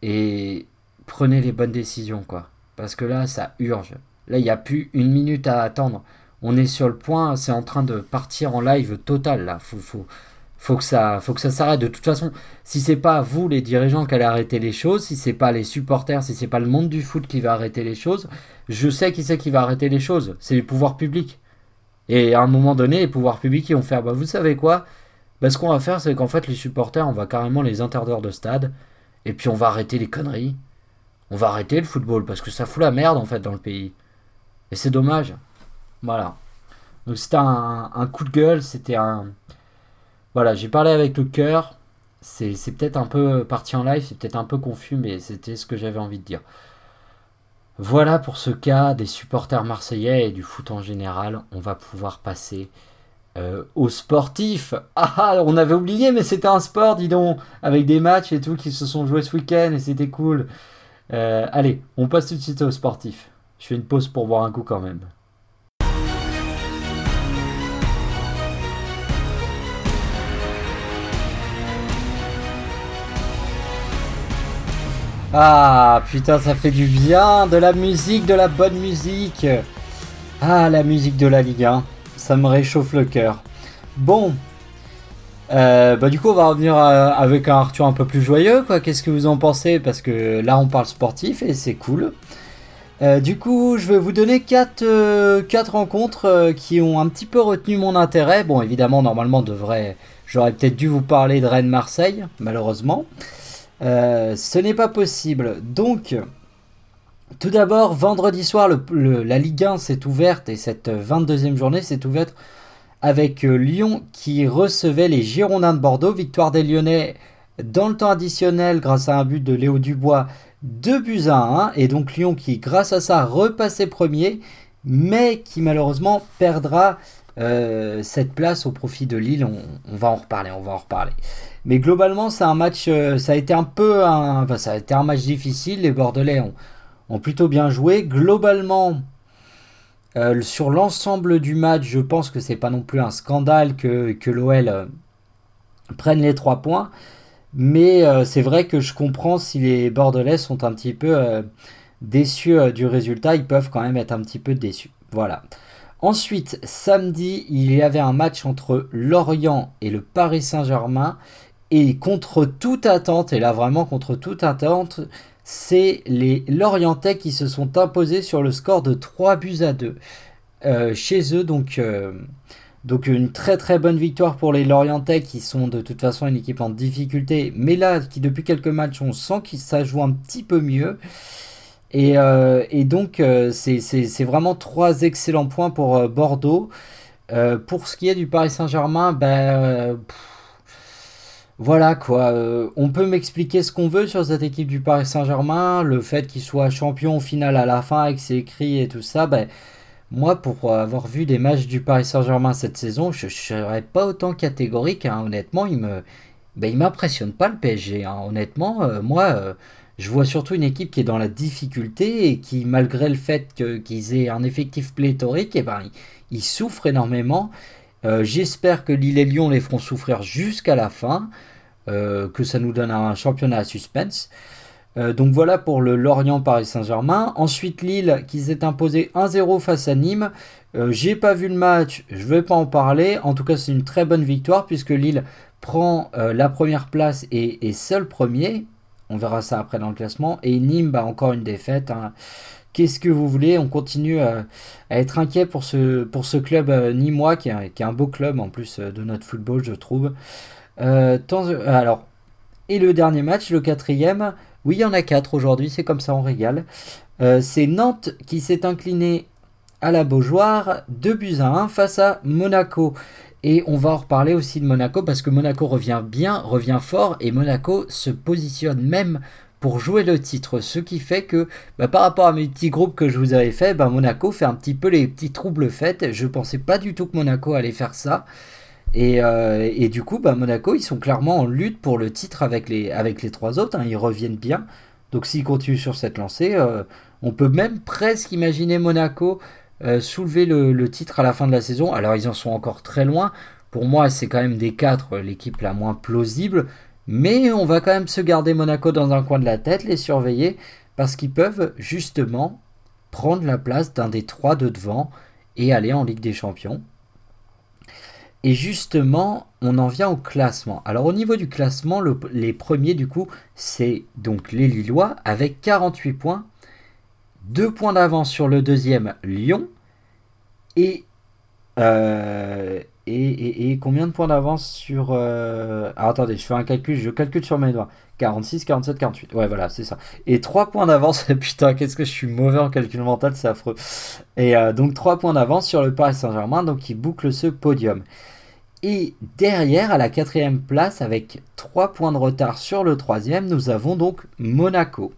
et prenez les bonnes décisions, quoi. Parce que là, ça urge. Là, il n'y a plus une minute à attendre. On est sur le point, c'est en train de partir en live total, là. Faut, faut, faut que ça faut que ça s'arrête. De toute façon si c'est pas vous les dirigeants qui allez arrêter les choses si c'est pas les supporters si c'est pas le monde du foot qui va arrêter les choses je sais qui c'est qui va arrêter les choses. C'est les pouvoirs publics. Et à un moment donné les pouvoirs publics ils vont faire bah vous savez quoi? Bah ce qu'on va faire c'est qu'en fait les supporters on va carrément les interdire de stade. Et puis on va arrêter les conneries. On va arrêter le football parce que ça fout la merde en fait dans le pays. Et c'est dommage. Voilà. Donc c'était un, un coup de gueule c'était un voilà, j'ai parlé avec le cœur. C'est peut-être un peu parti en live, c'est peut-être un peu confus, mais c'était ce que j'avais envie de dire. Voilà pour ce cas des supporters marseillais et du foot en général. On va pouvoir passer euh, aux sportifs. Ah, ah, on avait oublié, mais c'était un sport, dis donc, avec des matchs et tout qui se sont joués ce week-end et c'était cool. Euh, allez, on passe tout de suite aux sportifs. Je fais une pause pour boire un coup quand même. Ah putain ça fait du bien, de la musique, de la bonne musique. Ah la musique de la Ligue 1, ça me réchauffe le cœur. Bon, euh, bah du coup on va revenir euh, avec un Arthur un peu plus joyeux quoi. Qu'est-ce que vous en pensez? Parce que là on parle sportif et c'est cool. Euh, du coup je vais vous donner 4 quatre, rencontres qui ont un petit peu retenu mon intérêt. Bon évidemment normalement devrait, j'aurais peut-être dû vous parler de Rennes-Marseille malheureusement. Euh, ce n'est pas possible. Donc, tout d'abord, vendredi soir, la Ligue 1 s'est ouverte et cette 22e journée s'est ouverte avec euh, Lyon qui recevait les Girondins de Bordeaux. Victoire des Lyonnais dans le temps additionnel grâce à un but de Léo Dubois, 2 buts à 1. Et donc Lyon qui, grâce à ça, repassait premier, mais qui malheureusement perdra euh, cette place au profit de Lille. On, on, va en reparler, on va en reparler. Mais globalement, c'est un match, euh, ça a été un peu un, match difficile. Les Bordelais ont, plutôt bien joué. Globalement, euh, sur l'ensemble du match, je pense que c'est pas non plus un scandale que, que l'OL euh, prenne les trois points. Mais c'est vrai que je comprends si les Bordelais sont un petit peu déçus du résultat. Ils peuvent quand même être un petit peu déçus. Voilà. Ensuite, samedi, il y avait un match entre Lorient et le Paris Saint-Germain. Et contre toute attente, et là vraiment contre toute attente, c'est les Lorientais qui se sont imposés sur le score de 3 buts à 2 euh, chez eux. Donc, euh, donc une très très bonne victoire pour les Lorientais qui sont de toute façon une équipe en difficulté. Mais là, qui depuis quelques matchs, on sent que ça joue un petit peu mieux. Et, euh, et donc c'est vraiment trois excellents points pour Bordeaux. pour ce qui est du Paris Saint-Germain, ben... Voilà quoi, euh, on peut m'expliquer ce qu'on veut sur cette équipe du Paris Saint-Germain, le fait qu'il soit champion au final à la fin avec ses cris et tout ça, ben, moi pour avoir vu des matchs du Paris Saint-Germain cette saison, je ne serais pas autant catégorique, hein. honnêtement, il me ben, il m'impressionne pas le PSG, hein. honnêtement, euh, moi euh, je vois surtout une équipe qui est dans la difficulté et qui malgré le fait qu'ils aient un effectif pléthorique, eh ben, ils, souffrent énormément. J'espère que Lille et Lyon les feront souffrir jusqu'à la fin. Euh, que ça nous donne un championnat à suspense. Euh, donc voilà pour le Lorient Paris Saint-Germain. Ensuite Lille qui s'est imposé 1-0 face à Nîmes. Euh, j'ai pas vu le match, je vais pas en parler. En tout cas c'est une très bonne victoire puisque Lille prend la première place et est seul premier. On verra ça après dans le classement. Et Nîmes, bah, encore une défaite. Hein. Qu'est-ce que vous voulez On continue à, être inquiet pour ce, club nîmois qui est, qui est, un beau club en plus de notre football, je trouve. Euh, alors, et le dernier match, le quatrième, oui, il y en a quatre aujourd'hui, c'est comme ça, on régale. Euh, c'est Nantes qui s'est incliné à la Beaujoire, 2 buts à 1 face à Monaco. Et on va en reparler aussi de Monaco parce que Monaco revient bien, revient fort et Monaco se positionne même pour jouer le titre. Ce qui fait que bah, par rapport à mes petits groupes que je vous avais fait, bah, Monaco fait un petit peu les petits troubles faits. Je pensais pas du tout que Monaco allait faire ça. Euh, et, du coup, bah, Monaco, ils sont clairement en lutte pour le titre avec les, avec les trois autres. Hein. ils reviennent bien. Donc s'ils continuent sur cette lancée, euh, on peut même presque imaginer Monaco euh, soulever le, titre à la fin de la saison. Alors ils en sont encore très loin. Pour moi, c'est quand même des quatre l'équipe la moins plausible. Mais on va quand même se garder Monaco dans un coin de la tête, les surveiller, parce qu'ils peuvent justement prendre la place d'un des trois de devant et aller en Ligue des Champions. Et justement, on en vient au classement. Alors au niveau du classement, les premiers du coup, c'est donc les Lillois avec 48 points, 2 points d'avance sur le deuxième Lyon, et, euh, et, combien de points d'avance sur... Euh, alors attendez, je fais un calcul, je calcule sur mes doigts. 46, 47, 48. Ouais, voilà, c'est ça. Et 3 points d'avance. Putain, qu'est-ce que je suis mauvais en calcul mental, c'est affreux. Et euh, donc 3 points d'avance sur le Paris Saint-Germain, donc il boucle ce podium. Et derrière, à la quatrième place, avec 3 points de retard sur le troisième, nous avons donc Monaco.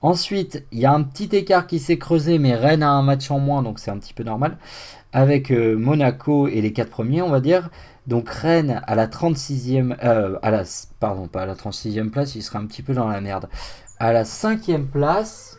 Ensuite, il y a un petit écart qui s'est creusé, mais Rennes a un match en moins, donc c'est un petit peu normal. Avec euh, Monaco et les 4 premiers, on va dire. Donc Rennes à la 36e, euh, pardon, pas à la 36e place, il serait un petit peu dans la merde. À la 5e place.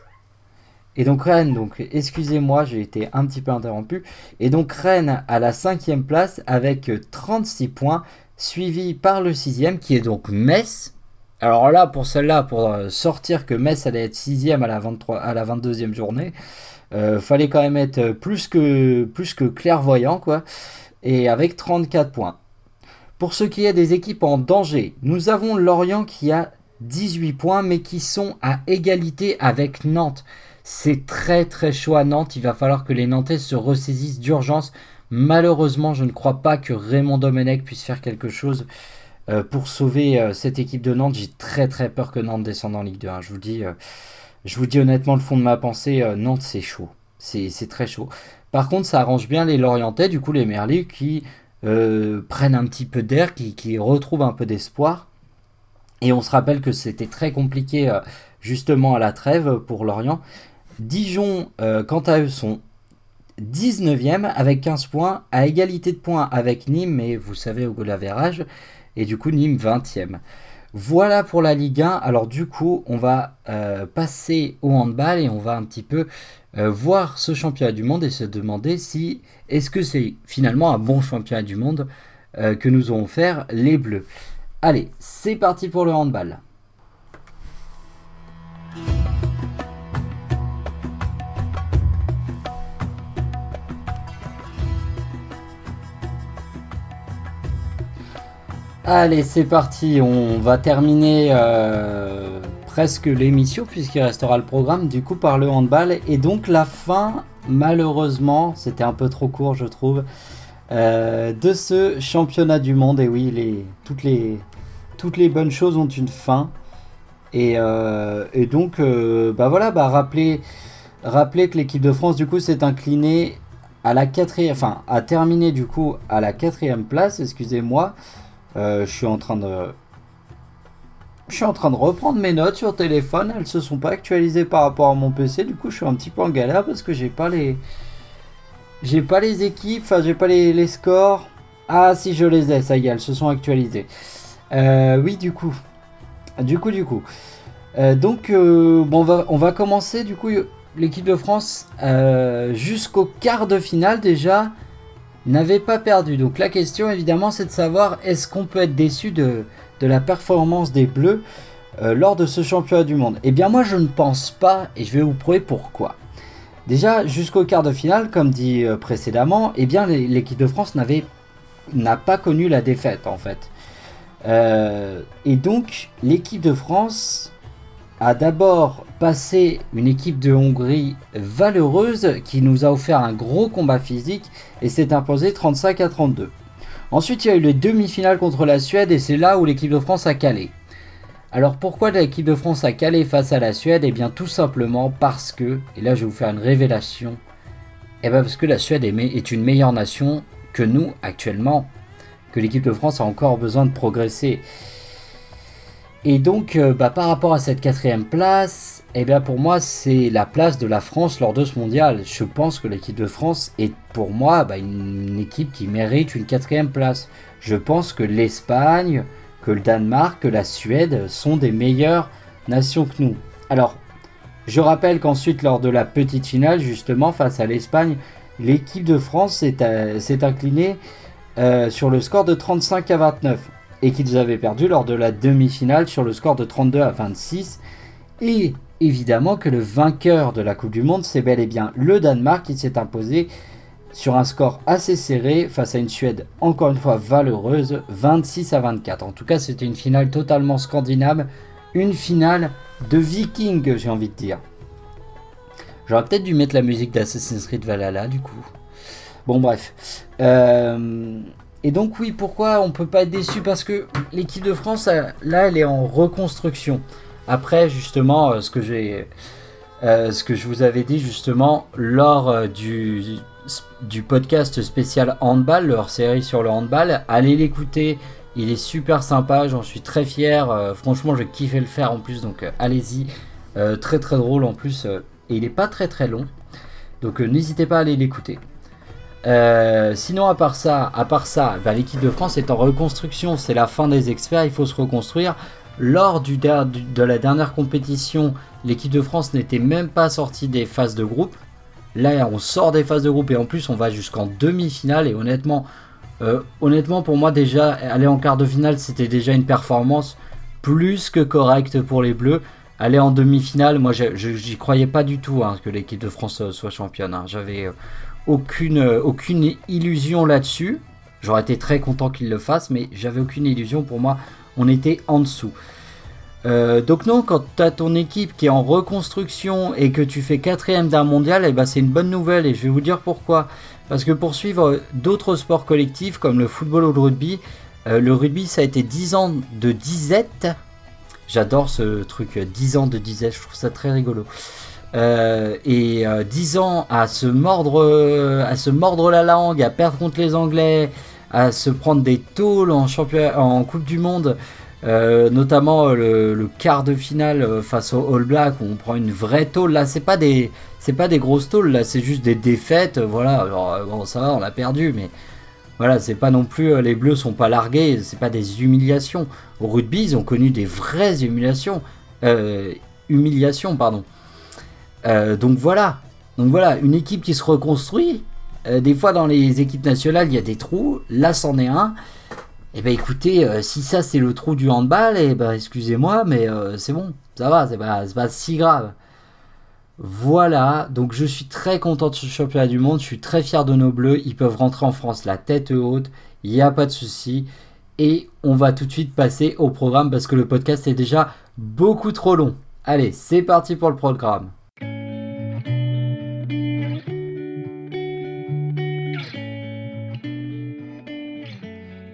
Et donc Rennes, donc excusez-moi, j'ai été un petit peu interrompu. Et donc Rennes à la cinquième place avec 36 points, suivi par le sixième qui est donc Metz. Alors là, pour celle-là, pour sortir que Metz allait être sixième à la, 23, à la 22e journée, euh, fallait quand même être plus que, plus que clairvoyant, quoi. Et avec 34 points. Pour ce qui est des équipes en danger, nous avons Lorient qui a 18 points, mais qui sont à égalité avec Nantes. C'est très très chaud à Nantes. Il va falloir que les Nantais se ressaisissent d'urgence. Malheureusement, je ne crois pas que Raymond Domenech puisse faire quelque chose euh, pour sauver euh, cette équipe de Nantes. J'ai très très peur que Nantes descende en Ligue 2. Hein. Je, vous dis, euh, je vous dis honnêtement le fond de ma pensée, Nantes c'est chaud. C'est très chaud. Par contre, ça arrange bien les Lorientais, du coup les Merlus qui prennent un petit peu d'air, qui, qui, retrouvent un peu d'espoir. Et on se rappelle que c'était très compliqué justement à la trêve pour Lorient. Dijon, quant à eux, sont 19e avec 15 points, à égalité de points avec Nîmes, mais vous savez au goal et du coup Nîmes 20e. Voilà pour la Ligue 1. Alors du coup, on va euh, passer au handball et on va un petit peu euh, voir ce championnat du monde et se demander si est-ce que c'est finalement un bon championnat du monde que nous allons faire les Bleus. Allez, c'est parti pour le handball. Allez, c'est parti. On va terminer euh, presque l'émission puisqu'il restera le programme du coup par le handball. Et donc la fin, malheureusement, c'était un peu trop court je trouve, euh, de ce championnat du monde. Et oui, toutes, les, bonnes choses ont une fin. Et, euh, donc, bah voilà, bah rappeler que l'équipe de France du coup s'est inclinée à la quatrième, enfin a terminé du coup à la quatrième place, excusez-moi. Euh, je suis en train de. Je suis en train de reprendre mes notes sur téléphone. Elles se sont pas actualisées par rapport à mon PC. Du coup, je suis un petit peu en galère parce que j'ai pas les. J'ai pas les équipes. Enfin, j'ai pas les, scores. Ah, si je les ai, ça y est, elles se sont actualisées. Euh, oui, du coup. Du coup, du coup. Euh, donc, bon, on va, on va commencer. Du coup, l'équipe de France jusqu'au quart de finale déjà n'avait pas perdu. Donc la question évidemment c'est de savoir est-ce qu'on peut être déçu de, la performance des Bleus euh, lors de ce championnat du monde? Eh bien moi je ne pense pas et je vais vous prouver pourquoi. Déjà jusqu'au quart de finale, comme dit euh, précédemment, eh bien l'équipe de France n'a pas connu la défaite en fait. Euh, et donc l'équipe de France a d'abord passé une équipe de Hongrie valeureuse qui nous a offert un gros combat physique et s'est imposé 35 à 32. Ensuite, il y a eu les demi-finales contre la Suède et c'est là où l'équipe de France a calé. Alors pourquoi l'équipe de France a calé face à la Suède? Eh bien tout simplement parce que, et là je vais vous faire une révélation, eh bien parce que la Suède est une meilleure nation que nous actuellement, que l'équipe de France a encore besoin de progresser. Et donc, euh, bah, par rapport à cette quatrième place, eh bien pour moi, c'est la place de la France lors de ce mondial. Je pense que l'équipe de France est pour moi bah, une, équipe qui mérite une quatrième place. Je pense que l'Espagne, que le Danemark, que la Suède sont des meilleures nations que nous. Alors, je rappelle qu'ensuite, lors de la petite finale, justement, face à l'Espagne, l'équipe de France s'est euh, inclinée euh, sur le score de 35 à 29 et qu'ils avaient perdu lors de la demi-finale sur le score de 32 à 26. Et évidemment que le vainqueur de la Coupe du Monde, c'est bel et bien le Danemark qui s'est imposé sur un score assez serré face à une Suède encore une fois valeureuse, 26 à 24. En tout cas, c'était une finale totalement scandinave, une finale de viking, j'ai envie de dire. J'aurais peut-être dû mettre la musique d'Assassin's Creed Valhalla du coup. Bon bref. Euh, et donc oui, pourquoi on peut pas être déçu? Parce que l'équipe de France, là, elle est en reconstruction. Après, justement, euh, ce que j'ai, euh, ce que je vous avais dit justement lors euh, du, podcast spécial handball, leur série sur le handball, allez l'écouter. Il est super sympa, j'en suis très fier. franchement, je kiffé le faire en plus, donc allez-y. très très drôle en plus, et il est pas très très long. Donc n'hésitez pas à aller l'écouter. Euh, sinon, à part ça, à part ça, bah, l'équipe de France est en reconstruction. C'est la fin des experts, il faut se reconstruire. lors du, de la dernière compétition, l'équipe de France n'était même pas sortie des phases de groupe. Là, on sort des phases de groupe et en plus, on va jusqu'en demi-finale. Et honnêtement, euh, honnêtement, pour moi, déjà, aller en quart de finale, c'était déjà une performance plus que correcte pour les Bleus. Aller en demi-finale, moi, j'y croyais pas du tout hein, que l'équipe de France euh, soit championne. Hein. J'avais aucune, aucune illusion là-dessus. J'aurais été très content qu'il le fasse, mais j'avais aucune illusion. Pour moi, on était en dessous. Euh, donc non, quand tu as ton équipe qui est en reconstruction et que tu fais quatrième d'un mondial, eh ben c'est une bonne nouvelle et je vais vous dire pourquoi. Parce que pour suivre d'autres sports collectifs comme le football ou le rugby, euh, le rugby ça a été 10 ans de disette. J'adore ce truc, 10 ans de disette, je trouve ça très rigolo. Euh, et 10 ans à se mordre à se mordre la langue, à perdre contre les Anglais, à se prendre des tôles en, en Coupe du Monde. Euh, notamment euh, le, quart de finale euh, face au All Black où on prend une vraie tôle. Là, c'est pas des c'est pas des grosses tôles, là, c'est juste des défaites. Voilà, bon, ça va, on a perdu, mais voilà, c'est pas non plus les Bleus sont pas largués, c'est pas des humiliations. Au rugby, ils ont connu des vraies humiliations, humiliations, pardon. Donc voilà, donc voilà, une équipe qui se reconstruit. des fois, dans les équipes nationales, il y a des trous. Là, c'en est un. Eh ben écoutez, euh, si ça c'est le trou du handball, eh ben excusez-moi, mais euh, c'est bon, ça va, c'est pas, pas si grave. Voilà, donc je suis très content de ce championnat du monde, je suis très fier de nos bleus, ils peuvent rentrer en France la tête haute, il n'y a pas de souci. Et on va tout de suite passer au programme parce que le podcast est déjà beaucoup trop long. Allez, c'est parti pour le programme.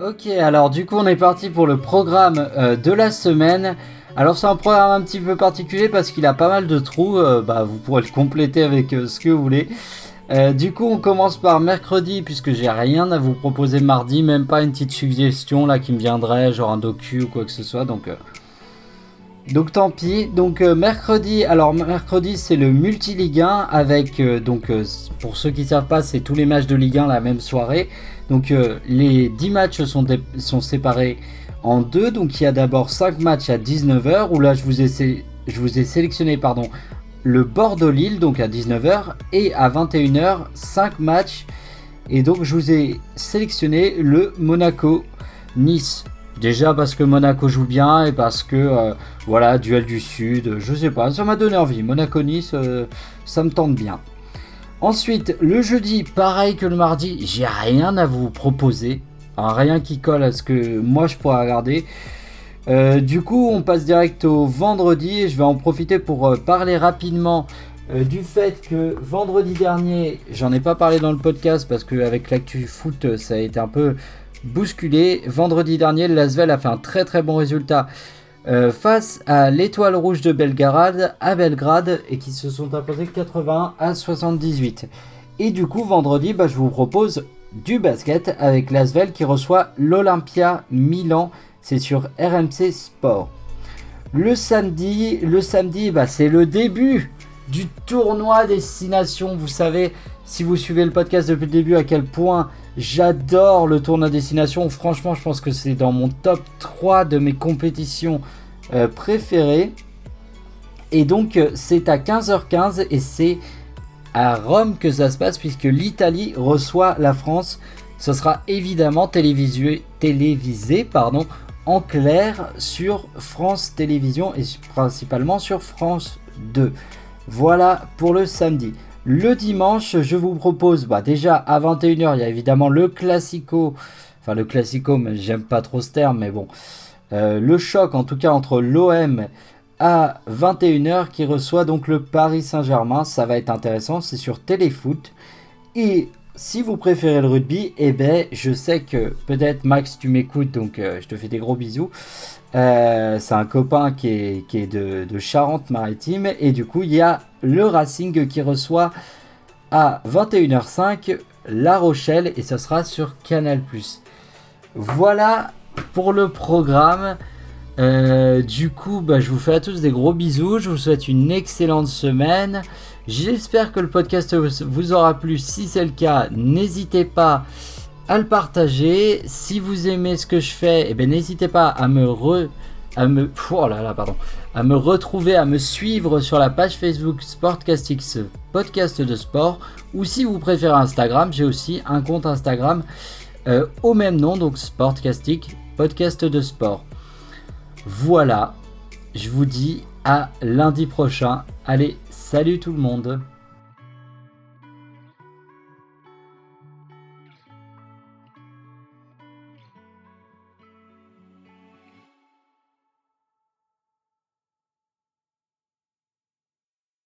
Ok, alors du coup on est parti pour le programme euh, de la semaine. Alors c'est un programme un petit peu particulier parce qu'il a pas mal de trous, euh, bah, vous pourrez le compléter avec euh, ce que vous voulez. du coup on commence par mercredi puisque j'ai rien à vous proposer mardi, même pas une petite suggestion là qui me viendrait, genre un docu ou quoi que ce soit, donc... donc tant pis. Donc mercredi, alors mercredi c'est le multi Ligue 1 avec donc pour ceux qui savent pas c'est tous les matchs de Ligue 1 la même soirée. Donc euh, les 10 matchs sont, sont séparés en deux. Donc il y a d'abord 5 matchs à 19h où là je vous ai, je vous ai sélectionné pardon, le Bordeaux-Lille donc à 19h et à 21h 5 matchs. Et donc je vous ai sélectionné le Monaco-Nice. Déjà parce que Monaco joue bien et parce que euh, voilà, duel du sud, je sais pas, ça m'a donné envie. Monaco-Nice, euh, ça me tente bien. Ensuite, le jeudi, pareil que le mardi, j'ai rien à vous proposer. rien qui colle à ce que moi je pourrais regarder. Euh, du coup, on passe direct au vendredi et je vais en profiter pour parler rapidement du fait que vendredi dernier, j'en ai pas parlé dans le podcast parce qu'avec l'actu foot, ça a été un peu bousculé. Vendredi dernier, Lasvel a fait un très très bon résultat euh, face à l'Étoile Rouge de Belgrade à Belgrade et qui se sont imposés 80 à 78. Et du coup, vendredi, bah, je vous propose du basket avec l'Asvel qui reçoit l'Olympia Milan. C'est sur RMC Sport. Le samedi, le samedi, bah, c'est le début du tournoi destination. Vous savez, si vous suivez le podcast depuis le début, à quel point J'adore le tournoi destination. Franchement, je pense que c'est dans mon top 3 de mes compétitions euh, préférées. Et donc, euh, c'est à 15h15 et c'est à Rome que ça se passe puisque l'Italie reçoit la France. Ce sera évidemment télévisé, télévisé pardon, en clair sur France Télévisions et principalement sur France 2. Voilà pour le samedi. Le dimanche, je vous propose, bah déjà à 21h, il y a évidemment le classico. Enfin, le classico, mais j'aime pas trop ce terme, mais bon. Euh, le choc, en tout cas, entre l'OM à 21h qui reçoit donc le Paris Saint-Germain. Ça va être intéressant, c'est sur Téléfoot. Et si vous préférez le rugby, eh ben, je sais que peut-être Max, tu m'écoutes, donc euh, je te fais des gros bisous. Euh, c'est un copain qui est, de, Charente-Maritime. Et du coup, il y a le Racing qui reçoit à 21h05 La Rochelle. Et ce sera sur Canal. Voilà pour le programme. Euh, du coup, bah, je vous fais à tous des gros bisous. Je vous souhaite une excellente semaine. J'espère que le podcast vous aura plu. Si c'est le cas, n'hésitez pas à le partager. Si vous aimez ce que je fais, eh ben, n'hésitez pas à me à me, oh à me retrouver, à me suivre sur la page Facebook Sportcastix podcast de sport, ou si vous préférez Instagram, j'ai aussi un compte Instagram euh, au même nom, donc Sportcastic podcast de sport. Voilà, je vous dis à lundi prochain. Allez, salut tout le monde